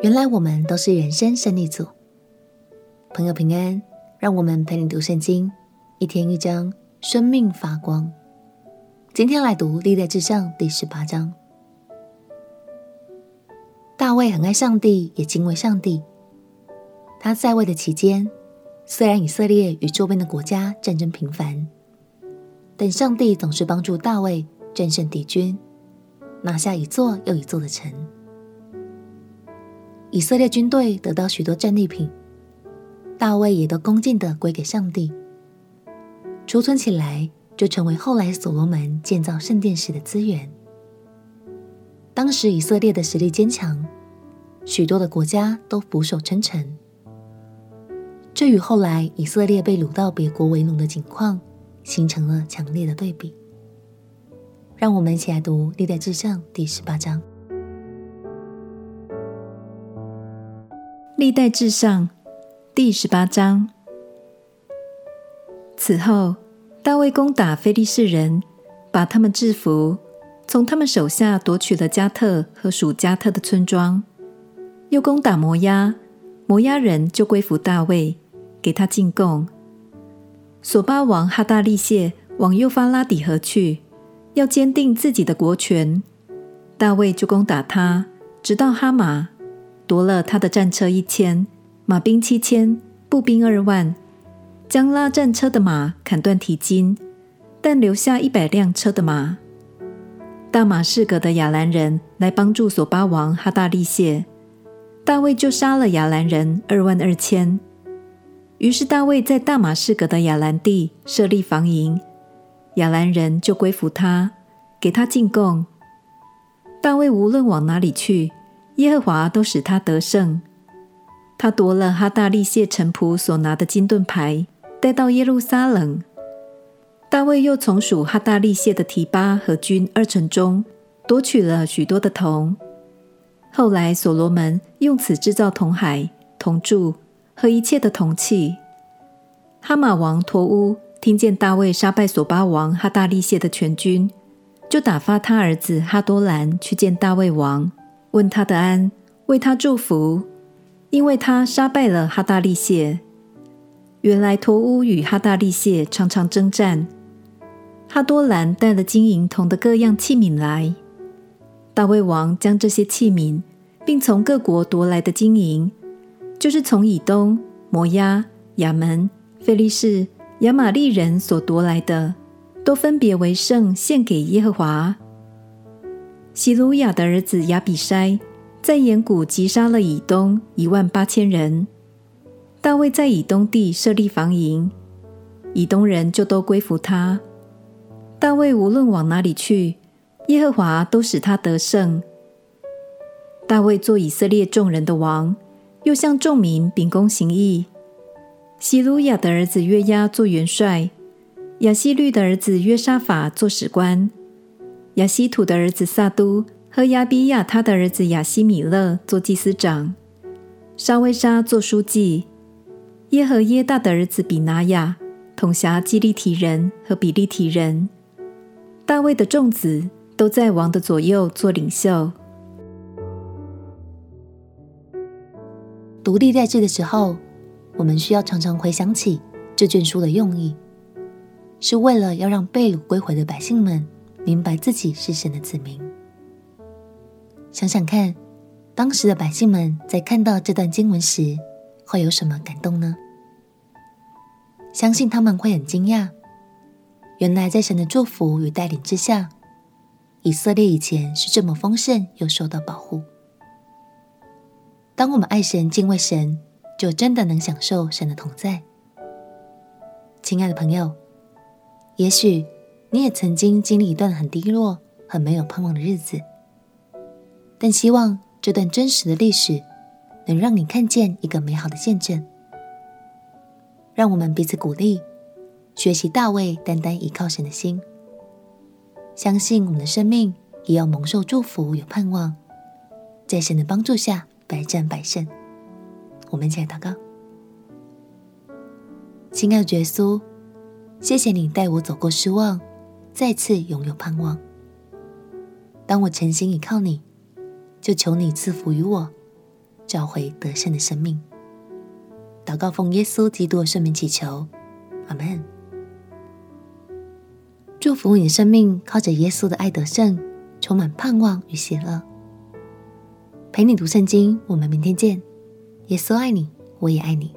原来我们都是人生胜利组。朋友平安，让我们陪你读圣经，一天一章，生命发光。今天来读历代志上第十八章。大卫很爱上帝，也敬畏上帝。他在位的期间，虽然以色列与周边的国家战争频繁，但上帝总是帮助大卫战胜敌军，拿下一座又一座的城。以色列军队得到许多战利品，大卫也都恭敬地归给上帝，储存起来，就成为后来所罗门建造圣殿时的资源。当时以色列的实力坚强，许多的国家都俯首称臣，这与后来以色列被掳到别国为奴的景况形成了强烈的对比。让我们一起来读《历代志上》第十八章。历代志上第十八章。此后，大卫攻打非利士人，把他们制服，从他们手下夺取了加特和属加特的村庄，又攻打摩押，摩押人就归服大卫，给他进贡。索巴王哈大利谢往幼发拉底河去，要坚定自己的国权，大卫就攻打他，直到哈马。夺了他的战车一千，马兵七千，步兵二万，将拉战车的马砍断蹄筋，但留下一百辆车的马。大马士革的亚兰人来帮助索巴王哈大利谢，大卫就杀了亚兰人二万二千。于是大卫在大马士革的亚兰地设立防营，亚兰人就归服他，给他进贡。大卫无论往哪里去，耶和华都使他得胜。他夺了哈大利谢臣仆所拿的金盾牌，带到耶路撒冷。大卫又从属哈大利谢的提巴和均二城中夺取了许多的铜。后来所罗门用此制造铜海、铜柱和一切的铜器。哈马王陀乌听见大卫杀败索巴王哈大利谢的全军，就打发他儿子哈多兰去见大卫王。问他的安，为他祝福，因为他杀败了哈大利谢。原来托乌与哈大利谢常常征战。哈多兰带了金银铜的各样器皿来，大卫王将这些器皿，并从各国夺来的金银，就是从以东、摩押、亚门、非利士、亚玛利人所夺来的，都分别为圣，献给耶和华。希鲁雅的儿子亚比筛在盐谷击杀了以东一万八千人。大卫在以东地设立防营，以东人就都归服他。大卫无论往哪里去，耶和华都使他得胜。大卫做以色列众人的王，又向众民秉公行义。希鲁雅的儿子约押做元帅，亚希律的儿子约沙法做史官。亚希土的儿子撒都和亚比亚他的儿子亚西米勒做祭司长，沙威沙做书记，耶和耶大的儿子比拿雅统辖基利提人和比利提人。大卫的众子都在王的左右做领袖。独立代志的时候，我们需要常常回想起这卷书的用意，是为了要让被掳归回的百姓们。明白自己是神的子民。想想看，当时的百姓们在看到这段经文时，会有什么感动呢？相信他们会很惊讶。原来在神的祝福与带领之下，以色列以前是这么丰盛又受到保护。当我们爱神、敬畏神，就真的能享受神的同在。亲爱的朋友，也许。你也曾经经历一段很低落、很没有盼望的日子，但希望这段真实的历史能让你看见一个美好的见证。让我们彼此鼓励，学习大卫单单依靠神的心，相信我们的生命也要蒙受祝福，有盼望，在神的帮助下百战百胜。我们一起来祷告，亲爱的耶稣，谢谢你带我走过失望。再次拥有盼望。当我诚心倚靠你，就求你赐福于我，找回得胜的生命。祷告奉耶稣基督的圣名祈求，阿门。祝福你的生命靠着耶稣的爱得胜，充满盼望与喜乐。陪你读圣经，我们明天见。耶稣爱你，我也爱你。